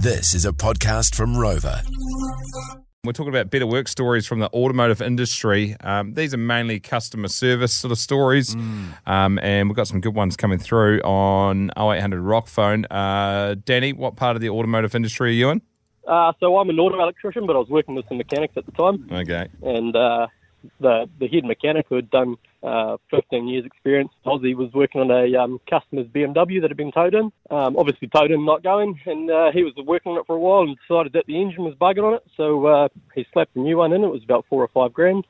This is a podcast from Rova. We're talking about better work stories from the automotive industry. Um, these are mainly customer service sort of stories, um, and we've got some good ones coming through on 0800 Rock Phone. Uh, Danny, what part of the automotive industry are you in? Uh, so I'm an auto electrician, but I was working with some mechanics at the time, Okay. and uh, the the head mechanic who had done uh, 15 years experience, Aussie, was working on a um, customer's BMW that had been towed in. Um, obviously, towed in, not going, and uh, he was working on it for a while and decided that the engine was bugging on it, so uh, he slapped a new one in. It was about four or five grand.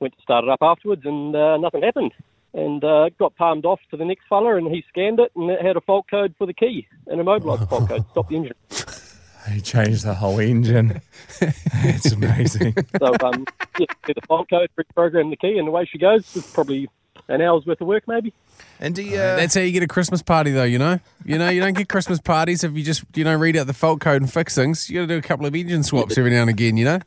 Went to start it up afterwards, and uh, nothing happened. And uh, got palmed off to the next fella, and he scanned it, and it had a fault code for the key, and a immobilised fault code, stopped the engine. He changed the whole engine. it's amazing. So um, yeah, the fault code, reprogram the key, and away she goes. It's probably an hour's worth of work, maybe. And do you, That's how you get a Christmas party, though. You know, you know, you don't get Christmas parties if you just you know read out the fault code and fix things. You got to do a couple of engine swaps every now and again. You know.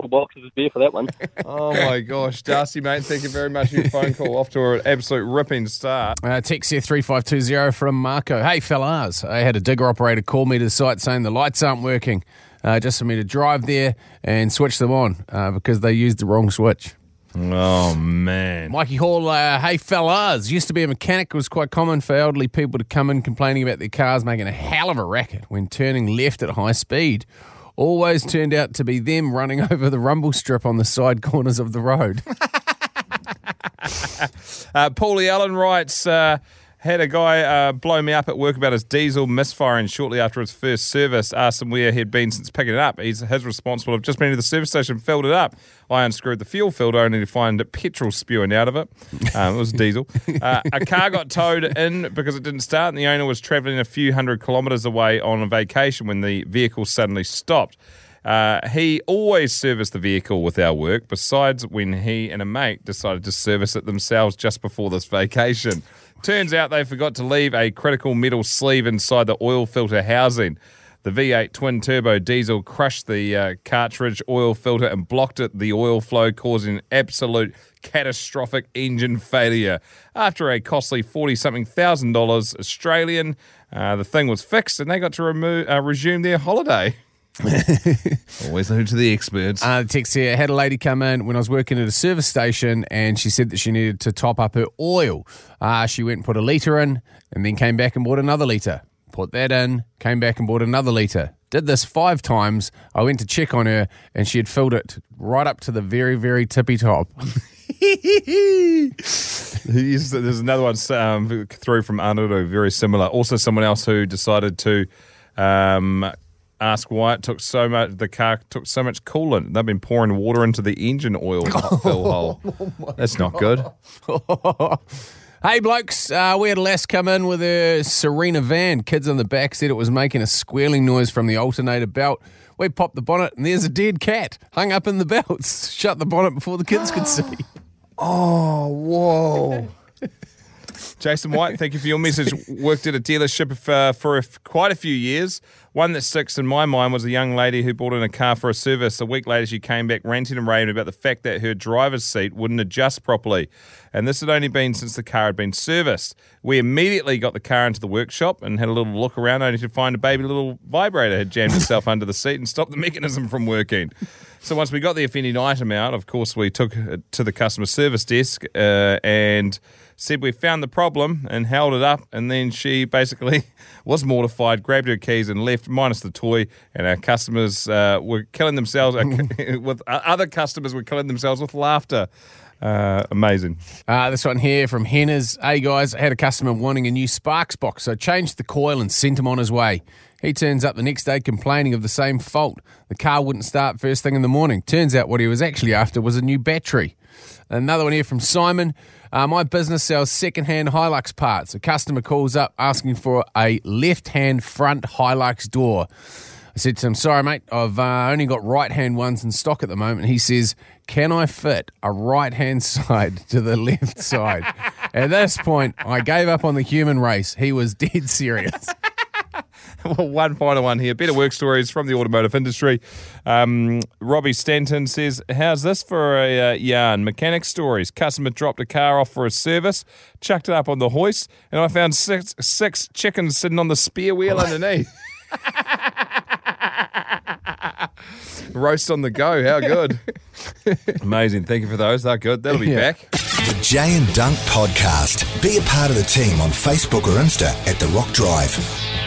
A couple of boxes of beer for that one. oh my gosh, Darcy, mate, thank you very much for your phone call. Off to an absolute ripping start. Uh, text here three five two zero from Marco. Hey fellas, I had a digger operator call me to the site saying the lights aren't working. Uh, just for me to drive there and switch them on uh, because they used the wrong switch. Oh, man. Mikey Hall, uh, hey fellas, used to be a mechanic. It was quite common for elderly people to come in complaining about their cars making a hell of a racket when turning left at high speed. Always turned out to be them running over the rumble strip on the side corners of the road. Uh, Paulie Allen writes, uh, had a guy uh, blow me up at work about his diesel misfiring shortly after his first service. Asked him where he'd been since picking it up. He's his responsible of just been to the service station, filled it up. I unscrewed the fuel filter only to find petrol spewing out of it. Um, it was diesel. Uh, a car got towed in because it didn't start, and the owner was travelling a few hundred kilometres away on a vacation when the vehicle suddenly stopped. Uh, he always serviced the vehicle with our work, besides when he and a mate decided to service it themselves just before this vacation. Turns out they forgot to leave a critical metal sleeve inside the oil filter housing. The V8 twin turbo diesel crushed the uh, cartridge oil filter and blocked it, the oil flow, causing absolute catastrophic engine failure. After a costly 40 something thousand dollars Australian, uh, the thing was fixed and they got to remo- uh, resume their holiday. Always leave it to the experts. Uh, the text here had a lady come in when I was working at a service station and she said that she needed to top up her oil. Uh, she went and put a litre in and then came back and bought another litre. Put that in, came back and bought another litre. Did this five times. I went to check on her and she had filled it right up to the very, very tippy top. There's another one um, through from Arnold, very similar. Also, someone else who decided to um, ask why it took so much. The car took so much coolant. They've been pouring water into the engine oil fill hole. That's not good. Hey, blokes, uh, we had lass come in with a Serena van. Kids on the back said it was making a squealing noise from the alternator belt. We popped the bonnet, and there's a dead cat hung up in the belts. Shut the bonnet before the kids could see. Oh, whoa. Jason White, thank you for your message. Worked at a dealership uh, for a quite a few years. One that sticks in my mind was a young lady who bought in a car for a service. A week later, she came back ranting and raving about the fact that her driver's seat wouldn't adjust properly. And this had only been since the car had been serviced. We immediately got the car into the workshop and had a little look around, only to find a baby little vibrator had jammed itself under the seat and stopped the mechanism from working. So once we got the offending item out, of course, we took it to the customer service desk uh, and said we found the problem and held it up. And then she basically was mortified, grabbed her keys and left, minus the toy. And our customers uh, were killing themselves with uh, other customers were killing themselves with laughter. Uh, amazing. Uh, this one here from Henners. Hey guys, I had a customer wanting a new Sparks box, so I changed the coil and sent him on his way. He turns up the next day complaining of the same fault. The car wouldn't start first thing in the morning. Turns out what he was actually after was a new battery. Another one here from Simon. Uh, my business sells second-hand Hilux parts. A customer calls up asking for a left-hand front Hilux door. I said to him, sorry, mate, I've uh, only got right hand ones in stock at the moment. He says, can I fit a right hand side to the left side? at this point, I gave up on the human race. He was dead serious. well, one final one here. Better work stories from the automotive industry. Um, Robbie Stanton says, How's this for a uh, yarn? Mechanic stories. Customer dropped a car off for a service, chucked it up on the hoist, and I found six, six chickens sitting on the spare wheel underneath. Roast on the go. How good. Amazing. Thank you for those. That good. That'll be yeah. back. The Jay and Dunc Podcast. Be a part of the team on Facebook or Insta at The Rock Drive.